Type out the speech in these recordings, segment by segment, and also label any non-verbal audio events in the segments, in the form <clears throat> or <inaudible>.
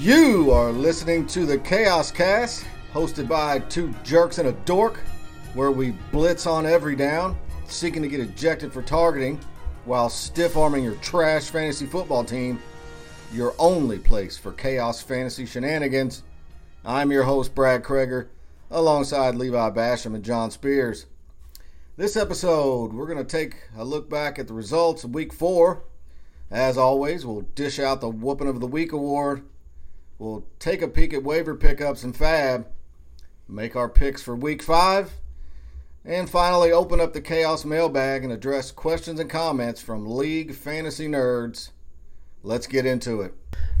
You are listening to the Chaos Cast, hosted by two jerks and a dork, where we blitz on every down, seeking to get ejected for targeting, while stiff arming your trash fantasy football team. Your only place for chaos fantasy shenanigans. I'm your host, Brad Kreger, alongside Levi Basham and John Spears. This episode, we're going to take a look back at the results of week four. As always, we'll dish out the Whooping of the Week award. We'll take a peek at waiver pickups and FAAB, make our picks for week five, and finally open up the Chaos mailbag and address questions and comments from League Fantasy Nerds. Let's get into it.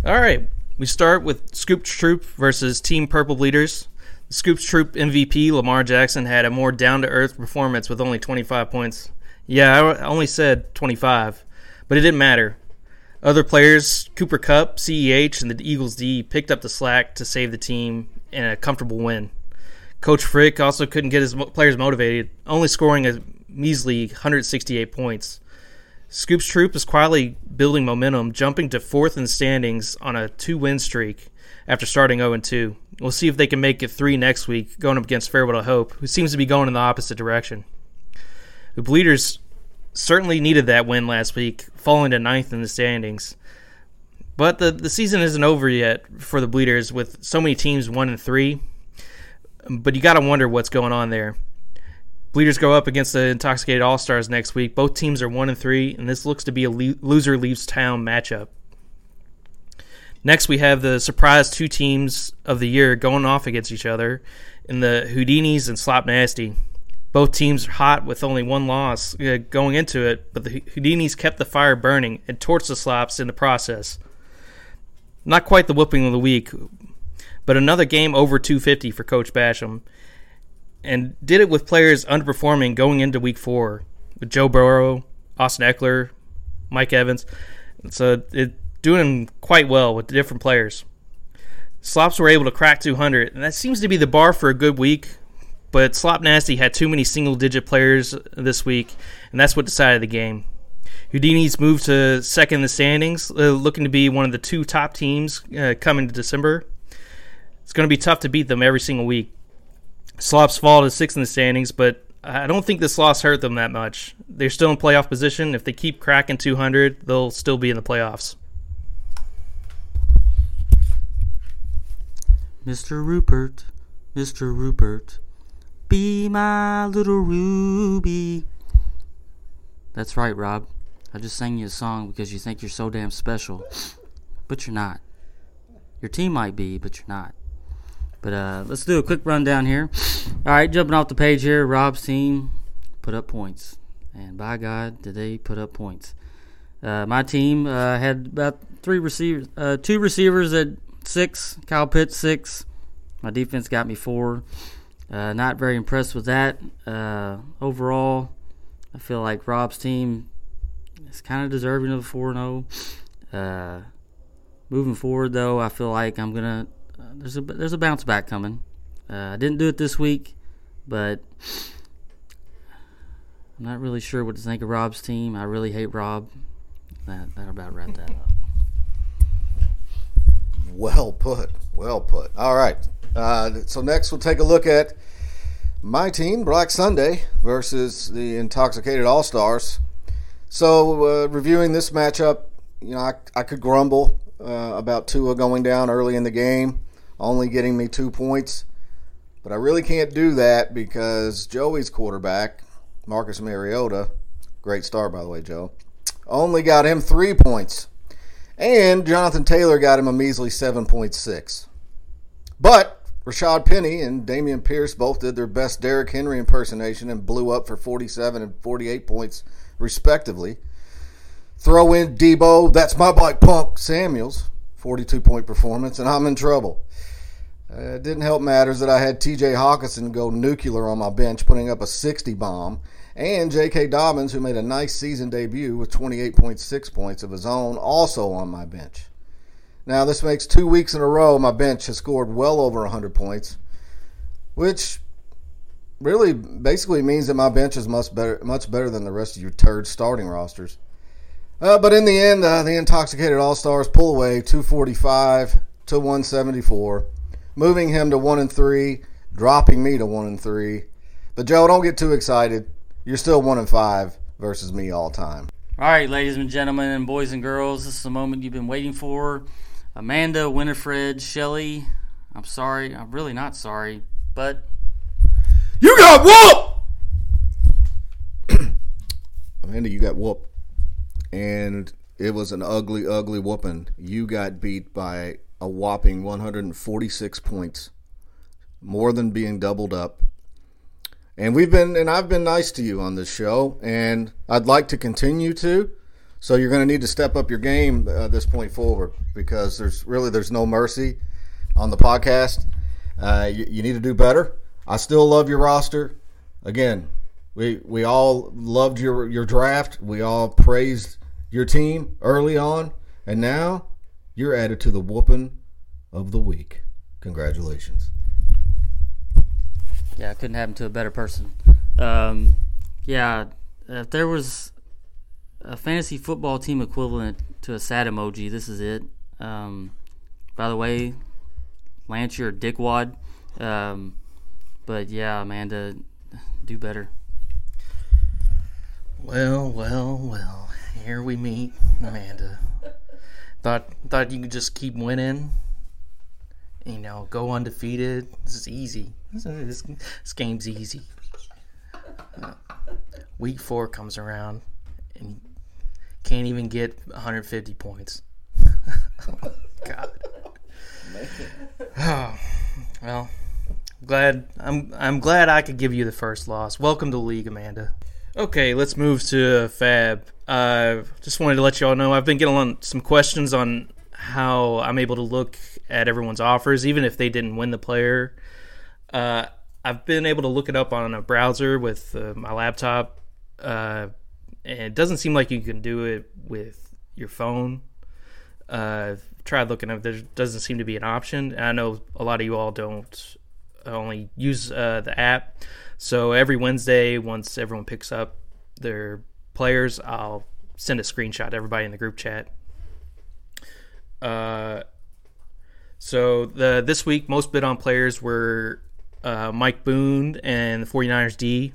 All right. We start with Scoops Troop versus Team Purple Bleeders. The Scoops Troop MVP, Lamar Jackson, had a more down to earth performance with only 25 points. Yeah, I only said 25, but it didn't matter. Other players, Cooper Kupp, CEH, and the Eagles D, picked up the slack to save the team in a comfortable win. Coach Frick also couldn't get his players motivated, only scoring a measly 168 points. Scoops Troop is quietly building momentum, jumping to fourth in the standings on a two win streak after starting 0 2. We'll see if they can make it three next week, going up against Farewell to Hope, who seems to be going in the opposite direction. The Bleeders certainly needed that win last week, falling to ninth in the standings. But the, the season isn't over yet for the Bleeders with so many teams one and three. But you got to wonder what's going on there. Bleeders go up against the intoxicated All Stars next week. Both teams are one and three, and this looks to be a loser leaves town matchup. Next, we have the surprise two teams of the year going off against each other in the Houdinis and Slop Nasty. Both teams are hot with only one loss uh, going into it, but the Houdinis kept the fire burning and torched the Slops in the process. Not quite the whooping of the week, but another game over 250 for Coach Basham, and did it with players underperforming going into week four with Joe Burrow, Austin Ekeler, Mike Evans. So it doing quite well with the different players. Slops were able to crack 200, and that seems to be the bar for a good week. But Slop Nasty had too many single digit players this week, and that's what decided the game. Houdini's moved to second in the standings, uh, looking to be one of the two top teams uh, coming to December. It's going to be tough to beat them every single week. Slops fall to sixth in the standings, but I don't think this loss hurt them that much. They're still in playoff position. If they keep cracking 200, they'll still be in the playoffs. Mr. Rupert, Mr. Rupert, be my little Ruby. That's right, Rob. I just sang you a song because you think you're so damn special, but you're not. Your team might be, but you're not. But uh, let's do a quick rundown here. All right, jumping off the page here, Rob's team put up points, and by God, did they put up points? Uh, my team uh, had about three receivers, uh, two receivers at six. Kyle Pitts six. My defense got me four. Uh, not very impressed with that. Uh, overall, I feel like Rob's team is kind of deserving of a four zero. Oh. Uh, moving forward, though, I feel like I'm gonna uh, there's a there's a bounce back coming. Uh, I didn't do it this week, but I'm not really sure what to think of Rob's team. I really hate Rob. That that about wrap that up. Well put. Well put. All right. Uh, so next we'll take a look at my team, Black Sunday, versus the intoxicated All Stars. So uh, reviewing this matchup, you know, I, I could grumble uh, about Tua going down early in the game, only getting me two points. But I really can't do that because Joey's quarterback, Marcus Mariota, great star by the way, Joe, only got him three points. And Jonathan Taylor got him a measly 7.6. But Rashaad Penny and Dameon Pierce both did their best Derrick Henry impersonation and blew up for 47 and 48 points, respectively. Throw in Deebo, that's my bike punk, Samuels, 42 point performance, and I'm in trouble. Uh, it didn't help matters that I had TJ Hockenson go nuclear on my bench, putting up a 60 bomb and J.K. Dobbins, who made a nice season debut with 28.6 points of his own, also on my bench. Now, this makes two weeks in a row my bench has scored well over 100 points, which really basically means that my bench is much better, much better than the rest of your turd starting rosters. Uh, but in the end, uh, the intoxicated All Stars pull away 245 to 174, moving him to 1 and 3, dropping me to 1 and 3. But Joe, don't get too excited. You're still 1 and 5 versus me all time. All right, ladies and gentlemen, and boys and girls, this is the moment you've been waiting for. Amanda, Winifred, Shelly, I'm sorry. I'm really not sorry, but You got whooped! <clears throat> Amanda, you got whooped. And it was an ugly, ugly whooping. You got beat by a whopping 146 points, more than being doubled up. And we've been, and I've been nice to you on this show, and I'd like to continue to. So you're going to need to step up your game uh, this point forward because there's really there's no mercy on the podcast. Uh, you, you need to do better. I still love your roster. Again, we we all loved your your draft. We all praised your team early on, and now you're added to the whooping of the week. Congratulations. Yeah, couldn't happen to a better person. Um, yeah, if there was a fantasy football team equivalent to a sad emoji, this is it. Um, by the way, Lance, you're a dickwad. Um, but yeah, Amanda, do better. Well, well, well. Here we meet, Amanda. Thought thought you could just keep winning. You know, go undefeated. This is easy. This, this, this game's easy. Uh, week four comes around, and can't even get 150 points. oh, <laughs> God. Oh, <sighs> well, glad I'm I'm glad I could give you the first loss. Welcome to the league, Amanda. Okay, let's move to FAAB. Uh, just wanted to let you all know I've been getting on some questions on how I'm able to look at everyone's offers, even if they didn't win the player. Uh, I've been able to look it up on a browser with uh, my laptop, uh, and it doesn't seem like you can do it with your phone. Uh, tried looking up, there doesn't seem to be an option. And I know a lot of you all don't only use uh, the app. So every Wednesday, once everyone picks up their players, I'll send a screenshot to everybody in the group chat. Uh, so the this week, most bid on players were uh, Mike Boone and the 49ers D,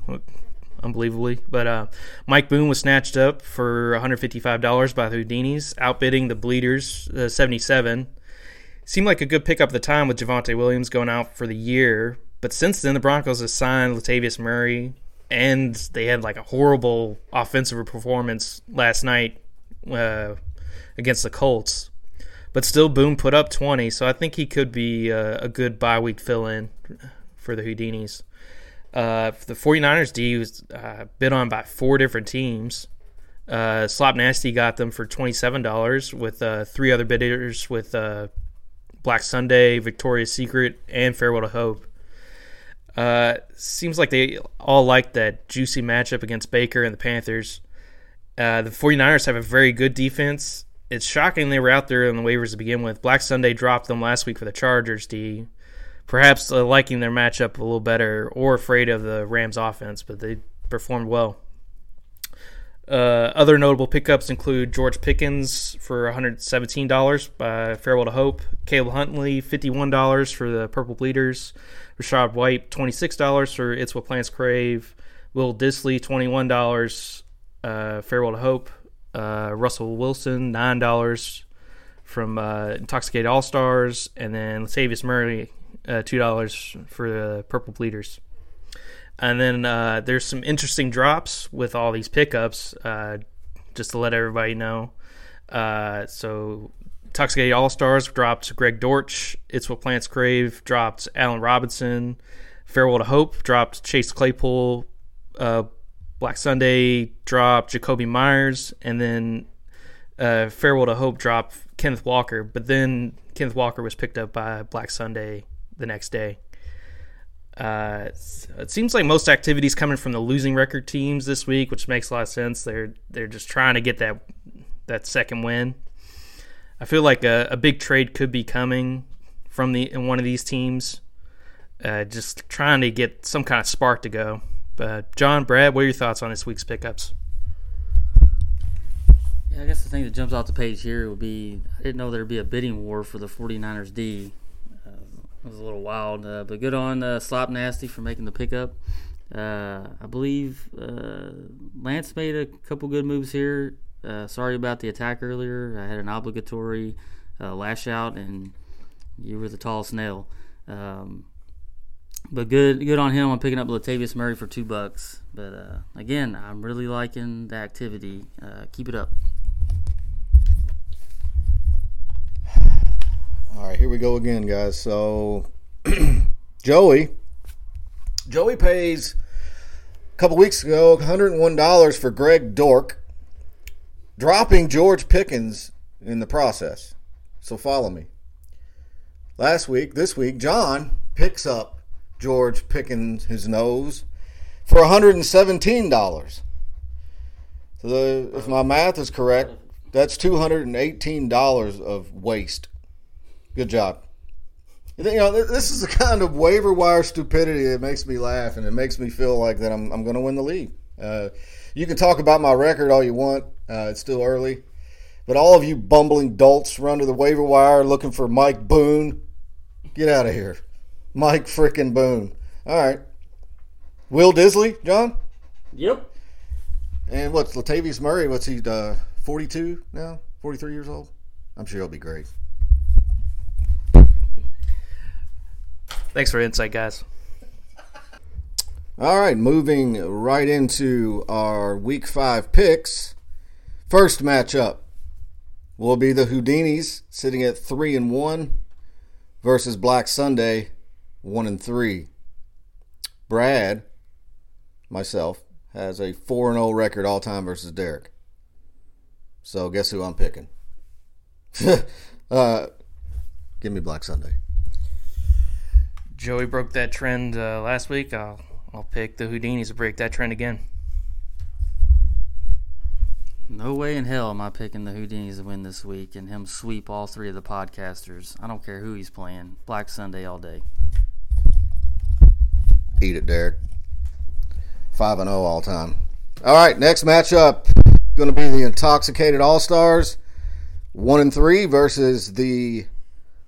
unbelievably. But uh, Mike Boone was snatched up for $155 by the Houdinis, outbidding the Bleeders uh, 77. Seemed like a good pickup at the time with Javonte Williams going out for the year, but since then the Broncos have signed Latavius Murray, and they had like a horrible offensive performance last night uh, against the Colts. But still, Boone put up 20, so I think he could be uh, a good bye week fill in for the Houdinis. Uh, the 49ers D was uh, bid on by four different teams. Uh, Slop Nasty got them for $27 with uh, three other bidders with uh, Black Sunday, Victoria's Secret, and Farewell to Hope. Uh, seems like they all like that juicy matchup against Baker and the Panthers. Uh, the 49ers have a very good defense. It's shocking they were out there in the waivers to begin with. Black Sunday dropped them last week for the Chargers D. Perhaps uh, liking their matchup a little better or afraid of the Rams offense, but they performed well. Uh, other notable pickups include George Pickens for $117 by Farewell to Hope, Caleb Huntley $51 for the Purple Bleeders, Rachaad White $26 for It's What Plants Crave, Will Dissly $21, uh, Farewell to Hope, uh, Russell Wilson $9 from uh, Intoxicated All Stars, and then Latavius Murray uh, $2 for the Purple Bleeders. And then uh, there's some interesting drops with all these pickups, uh, just to let everybody know. Uh, so, Intoxicated All Stars dropped Greg Dortch. It's What Plants Crave dropped Allen Robinson. Farewell to Hope dropped Chase Claypool. Uh, Black Sunday drop Jakobi Meyers. And then uh, Farewell to Hope drop Kenneth Walker. But then Kenneth Walker was picked up by Black Sunday the next day. Uh, it seems like most activities coming from the losing record teams this week, which makes a lot of sense. They're they're just trying to get that that second win. I feel like a, a big trade could be coming from the in one of these teams. Uh, just trying to get some kind of spark to go. But John, Brad, what are your thoughts on this week's pickups? Yeah, I guess the thing that jumps off the page here would be I didn't know there'd be a bidding war for the 49ers D. Uh, it was a little wild, uh, but good on uh, Slop Nasty for making the pickup. Uh, I believe uh, Lance made a couple good moves here. Uh, sorry about the attack earlier. I had an obligatory uh, lash out, and you were the tallest nail. Um, but good, good on him on picking up Latavius Murray for two bucks. But uh, again, I'm really liking the activity. Uh, keep it up. All right, here we go again, guys. So, <clears throat> Joey, Joey pays a couple weeks ago $101 for Greg Dork, dropping George Pickens in the process. So follow me. Last week, this week, John picks up George picking his nose for $117. So the, if my math is correct, that's $218 of waste. Good job. You know, this is the kind of waiver wire stupidity that makes me laugh and it makes me feel like that I'm, I'm going to win the league. Uh, you can talk about my record all you want. Uh, it's still early. But all of you bumbling dolts run to the waiver wire looking for Mike Boone. Get out of here. Mike frickin' Boone. All right. Will Dissly, John? Yep. And what's Latavius Murray? What's he, uh, 42 now? 43 years old? I'm sure he'll be great. Thanks for insight, guys. All right, moving right into our week five picks. First matchup will be the Houdinis sitting at three and one versus Black Sunday one and three. Brad, myself, has a four and zero record all time versus Derek. So guess who I'm picking? <laughs> uh, give me Black Sunday. Joey broke that trend uh, last week. I'll I'll pick the Houdinis to break that trend again. No way in hell am I picking the Houdinis to win this week and him sweep all three of the podcasters. I don't care who he's playing. Black Sunday all day. It, Derek. Five and zero all time. All right, next matchup going to be the intoxicated All Stars, one and three versus the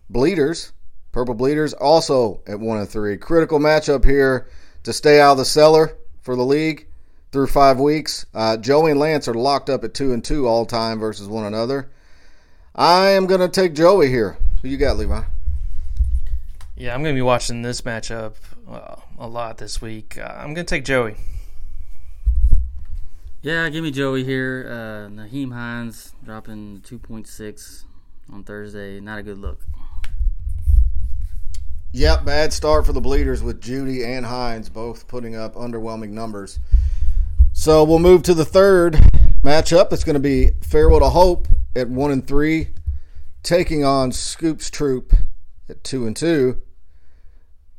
Bleeders. Purple Bleeders also at one and three. Critical matchup here to stay out of the cellar for the league through five weeks. Uh, Joey and Lance are locked up at two and two all time versus one another. I am going to take Joey here. Who you got, Levi? Yeah, I'm going to be watching this matchup uh, a lot this week. Uh, I'm going to take Joey. Yeah, give me Joey here. Uh, Nyheim Hines dropping 2.6 on Thursday. Not a good look. Yep, bad start for the Bleeders with Jeudy and Hines both putting up underwhelming numbers. So we'll move to the third matchup. It's going to be Farewell to Hope at one and three, taking on Scoops Troop at two and two.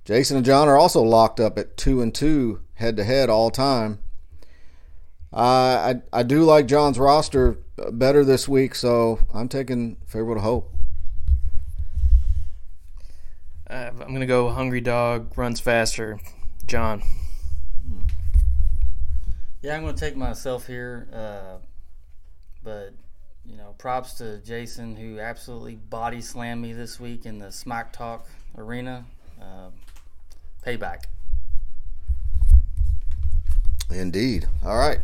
Jason and John are also locked up at two and two, head to head all time. Uh, I I do like John's roster better this week, so I'm taking Farewell to Hope. Uh, I'm going to go Hungry Dog runs faster. John. Yeah, I'm going to take myself here, uh, but you know, props to Jason who absolutely body slammed me this week in the Smack Talk arena. Uh, payback. Indeed. All right.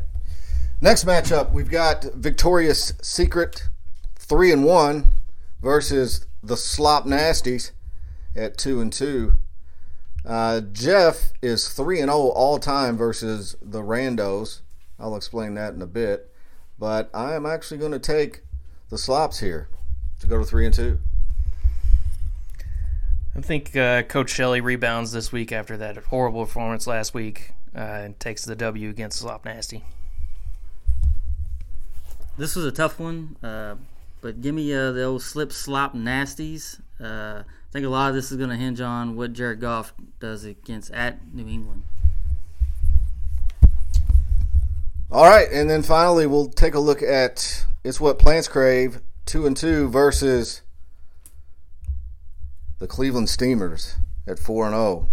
Next matchup, we've got Victoria's Secret three and one versus the Slop Nasties at two and two. Uh, Jeff is three and zero all time versus the Randos. I'll explain that in a bit, but I am actually going to take the Slops here to go to three and two. I think uh, Coach Shelley rebounds this week after that horrible performance last week uh, and takes the W against Slop Nasty. This was a tough one, uh, but give me uh, the old slip slop nasties. Uh, I think a lot of this is going to hinge on what Jared Goff does against at New England. All right, and then finally we'll take a look at it's what plants crave two and two versus the Cleveland Steamers at four and zero.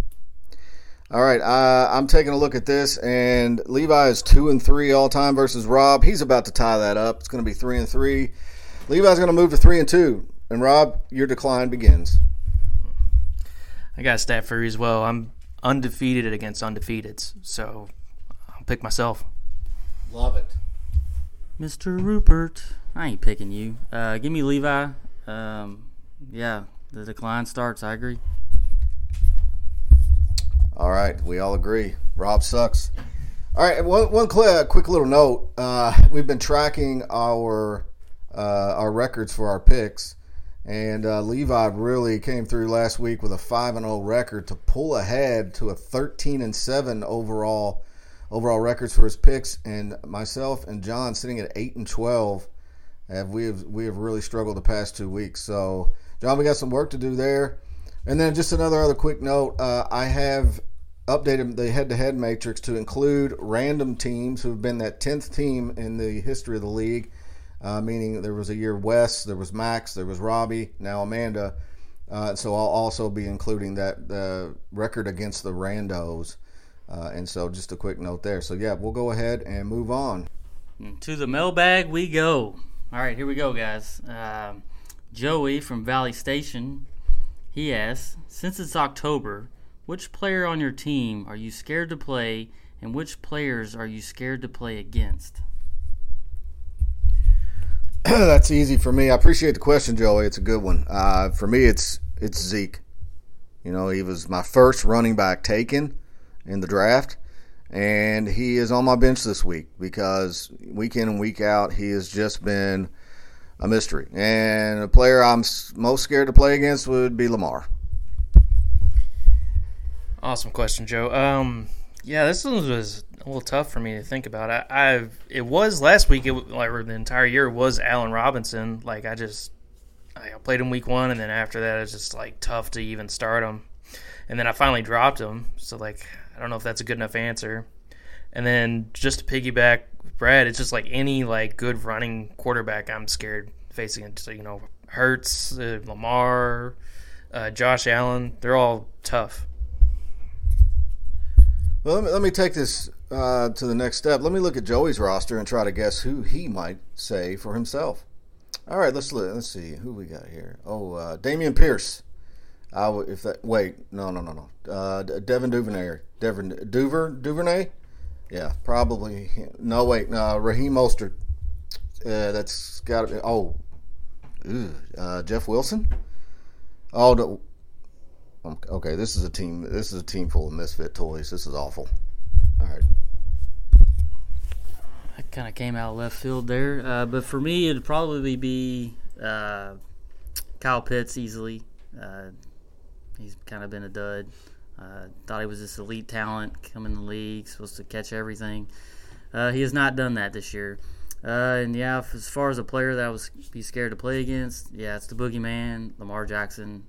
All right, uh, I'm taking a look at this, and Levi is two and three all time versus Rob. He's about to tie that up. It's going to be three and three. Levi's going to move to three and two, and Rob, your decline begins. I got a stat for you as well. I'm undefeated against undefeateds, so I'll pick myself. Love it. Mr. Rupert, I ain't picking you. Uh, give me Levi. Um, yeah, the decline starts. I agree. All right, we all agree. Rob sucks. All right, one, one cl- quick little note. Uh, we've been tracking our uh, our records for our picks, and uh, Levi really came through last week with a five and zero record to pull ahead to a thirteen and seven overall overall records for his picks. And myself and John sitting at eight and twelve. Have we have we have really struggled the past two weeks. So John, we got some work to do there. And then just another other quick note: uh, I have updated the head-to-head matrix to include random teams who have been that tenth team in the history of the league. Uh, meaning there was a year Wes, there was Max, there was Robbie, now Amanda. Uh, so I'll also be including that the record against the randos. Uh, and so just a quick note there. So yeah, we'll go ahead and move on. To the mailbag we go. All right, here we go, guys. Um Joey from Valley Station, he asks, since it's October, which player on your team are you scared to play, and which players are you scared to play against? <clears throat> That's easy for me. I appreciate the question, Joey. It's a good one. Uh, for me, it's it's Zeke. You know, he was my first running back taken in the draft, and he is on my bench this week because week in and week out, he has just been a mystery. And the player I'm most scared to play against would be Lamar. Awesome question, Joe. Um, yeah, this one was a little tough for me to think about. I, I it was last week. It like the entire year was Allen Robinson. Like I just I played him week one, and then after that, it's just like tough to even start him. And then I finally dropped him. So like don't know if that's a good enough answer. And then just to piggyback Brad, it's just like any like good running quarterback, I'm scared facing it. So you know, Hurts, uh, Lamar, uh, Josh Allen, they're all tough. Well, let me, let me take this uh, to the next step. Let me look at Joey's roster and try to guess who he might say for himself. All right, let's let's see who we got here. Oh, uh, Dameon Pierce. I if that. Wait, no, no, no, no. Uh, Devin Duvernay. Devin Duver Duvernay. Yeah, probably. No, wait. No, Raheem Mostert. Uh, that's got to be. Oh, uh, Jeff Wilson. Oh, no. Um, Okay, this is a team. This is a team full of misfit toys. This is awful. All right. That kind of came out left field there. Uh, but for me, it'd probably be uh, Kyle Pitts easily. Uh, he's kind of been a dud. Uh, thought he was this elite talent coming in the league, supposed to catch everything. Uh, he has not done that this year. Uh, and yeah, as far as a player that I was be scared to play against, yeah, it's the boogeyman, Lamar Jackson.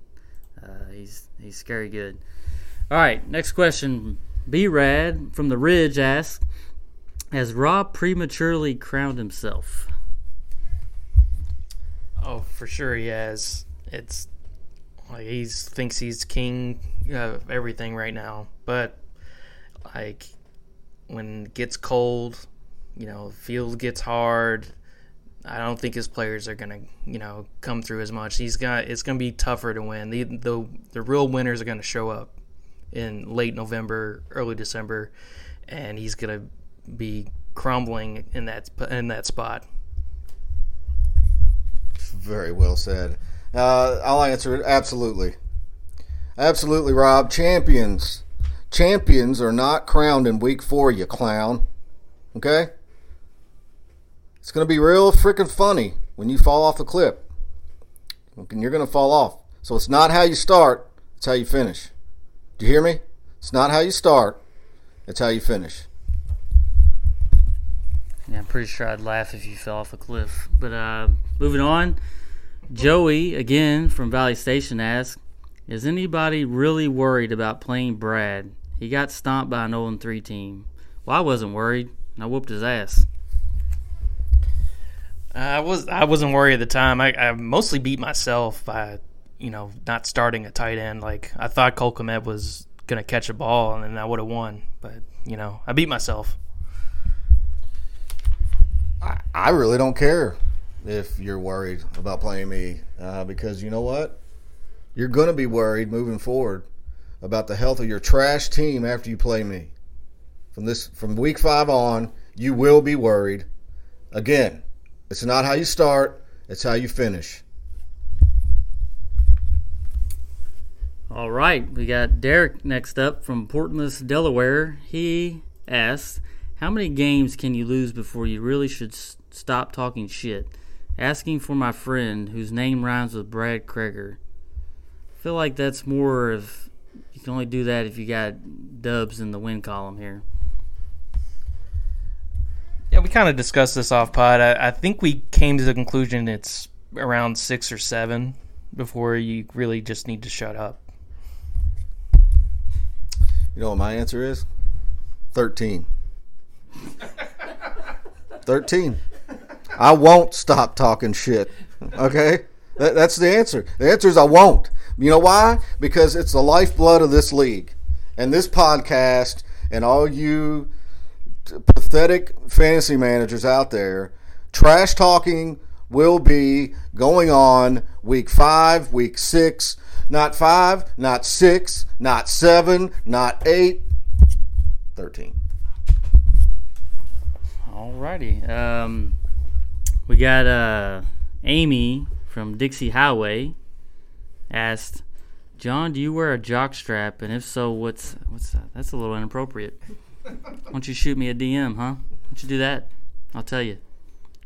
Uh, he's he's scary good. All right, next question. B Rad from the Ridge asks, has Rob prematurely crowned himself? Oh, for sure he has. It's like he thinks he's king of everything right now, but like when it gets cold, you know, field gets hard. I don't think his players are gonna, you know, come through as much. He's got it's gonna be tougher to win. The the the real winners are gonna show up in late November, early December, and he's gonna be crumbling in that in that spot. Very well said. Uh, I'll answer it. Absolutely. Absolutely, Rob. Champions. Champions are not crowned in week four, you clown. Okay? It's going to be real freaking funny when you fall off the cliff. And you're going to fall off. So it's not how you start, it's how you finish. Do you hear me? It's not how you start, it's how you finish. Yeah, I'm pretty sure I'd laugh if you fell off a cliff. But uh, moving on, Joey again from Valley Station asks, "Is anybody really worried about playing Brad? He got stomped by an 0 3 team. Well, I wasn't worried. I whooped his ass. I was I wasn't worried at the time. I, I mostly beat myself by you know not starting a tight end. Like I thought Cole Kmet was gonna catch a ball, and then I would have won. But you know, I beat myself. I, I really don't care if you're worried about playing me uh, because you know what? You're going to be worried moving forward about the health of your trash team after you play me. From this from week 5 on, you will be worried. Again, it's not how you start, it's how you finish. All right, we got Derek next up from Portland, Delaware. He asks, "How many games can you lose before you really should s- stop talking shit?" Asking for my friend, whose name rhymes with Brad Kreger. I feel like that's more of you can only do that if you got dubs in the win column here. Yeah, we kind of discussed this off pod. I, I think we came to the conclusion it's around six or seven before you really just need to shut up. You know what my answer is? 13. 13. I won't stop talking shit. Okay? That, that's the answer. The answer is I won't. You know why? Because it's the lifeblood of this league. And this podcast and all you pathetic fantasy managers out there, trash talking will be going on week five, week six, not five, not six, not seven, not eight, 13. Alrighty. Um, we got uh, Amy from Dixie Highway asked, "John, do you wear a jock strap? And if so, what's what's that? That's a little inappropriate. Why don't you shoot me a DM, huh? Why don't you do that? I'll tell you.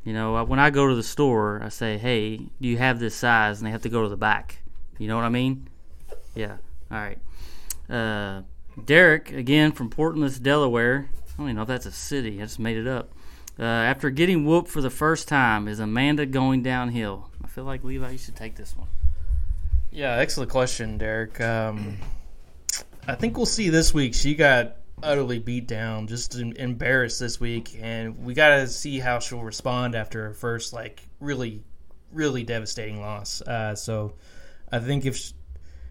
You know, when I go to the store, I say, "Hey, do you have this size?" And they have to go to the back. You know what I mean? Yeah. All right. Uh, Derek again from Portland, Delaware. I don't even know if that's a city. I just made it up. Uh, after getting whooped for the first time, is Amanda going downhill? I feel like Levi, you should take this one. Yeah, excellent question, Derek. Um, I think we'll see this week. She got utterly beat down, just embarrassed this week, and we got to see how she'll respond after her first, like, really, really devastating loss. Uh, so I think if sh-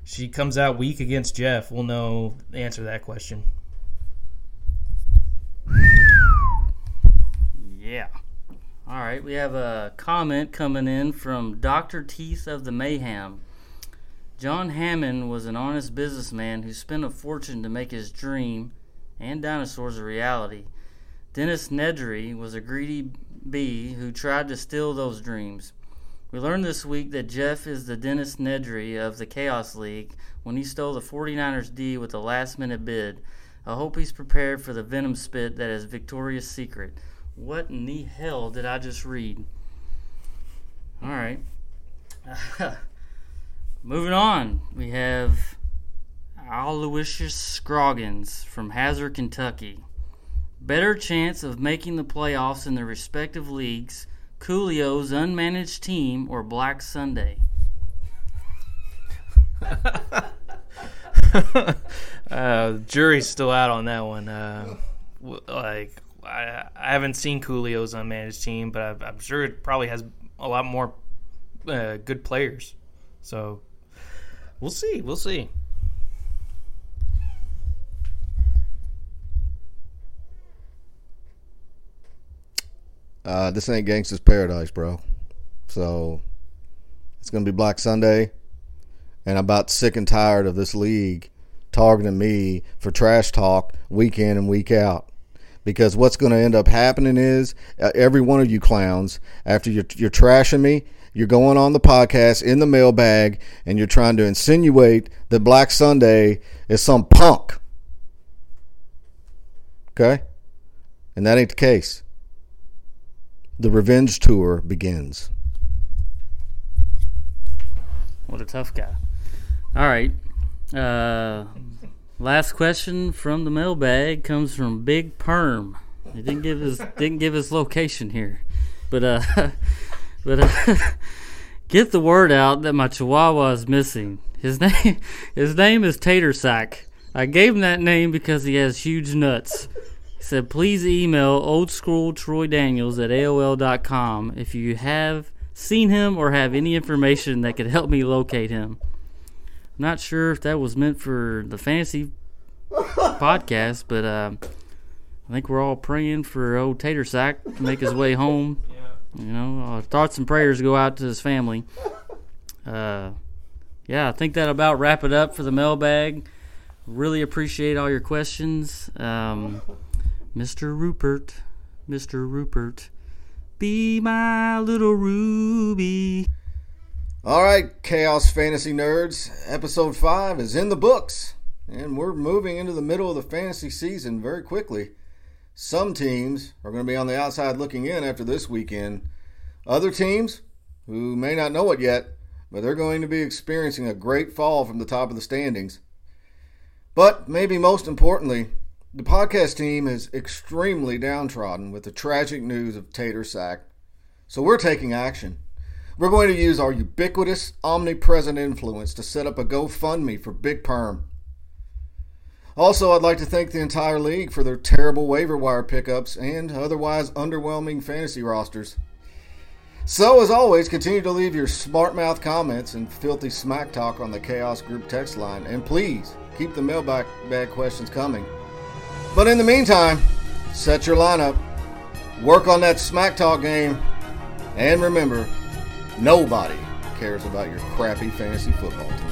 she comes out weak against Jeff, we'll know the answer to that question. Yeah. All right, we have a comment coming in from Dr. Teeth of the Mayhem. John Hammond was an honest businessman who spent a fortune to make his dream and dinosaurs a reality. Dennis Nedry was a greedy bee who tried to steal those dreams. We learned this week that Jeff is the Dennis Nedry of the Chaos League when he stole the 49ers D with a last minute bid. I hope he's prepared for the venom spit that is Victoria's Secret. What in the hell did I just read? All right. <laughs> Moving on, we have Aloysius Scroggins from Hazard, Kentucky. Better chance of making the playoffs in their respective leagues, Coolio's unmanaged team or Black Sunday. <laughs> uh, jury's still out on that one. Uh, like I, I haven't seen Coolio's unmanaged team, but I'm, I'm sure it probably has a lot more uh, good players. So we'll see. We'll see. Uh, this ain't gangsta's paradise, bro. So it's gonna be Black Sunday, and I'm about sick and tired of this league targeting me for trash talk week in and week out. Because what's going to end up happening is uh, every one of you clowns, after you're, you're trashing me, you're going on the podcast in the mailbag and you're trying to insinuate that Black Sunday is some punk. Okay? And that ain't the case the revenge tour begins. What a tough guy. All right. Uh, last question from the mailbag comes from Big Perm. He didn't give his didn't give his location here, but uh, <laughs> but uh, <laughs> get the word out that my Chihuahua is missing. His <laughs> name his name is Tater Sack. I gave him that name because he has huge nuts. He said, please email old school Troy Daniels at AOL.com if you have seen him or have any information that could help me locate him. Not sure if that was meant for the fantasy podcast, but uh, I think we're all praying for old Tater Sack to make his way home. <laughs> You know, our thoughts and prayers go out to his family. Uh, yeah, I think that about wrap it up for the mailbag. Really appreciate all your questions, um, Mr. Rupert, Mr. Rupert. Be my little Ruby. All right, Chaos Fantasy Nerds, episode 5 is in the books, and we're moving into the middle of the fantasy season very quickly. Some teams are going to be on the outside looking in after this weekend. Other teams, who may not know it yet, but they're going to be experiencing a great fall from the top of the standings. But maybe most importantly, the podcast team is extremely downtrodden with the tragic news of Tater Sack. So we're taking action. We're going to use our ubiquitous, omnipresent influence to set up a GoFundMe for Big Perm. Also, I'd like to thank the entire league for their terrible waiver wire pickups and otherwise underwhelming fantasy rosters. So, as always, continue to leave your smart mouth comments and filthy smack talk on the Chaos Group text line, and please keep the mailbag bag questions coming. But in the meantime, set your lineup, work on that smack talk game, and remember, nobody cares about your crappy fantasy football team.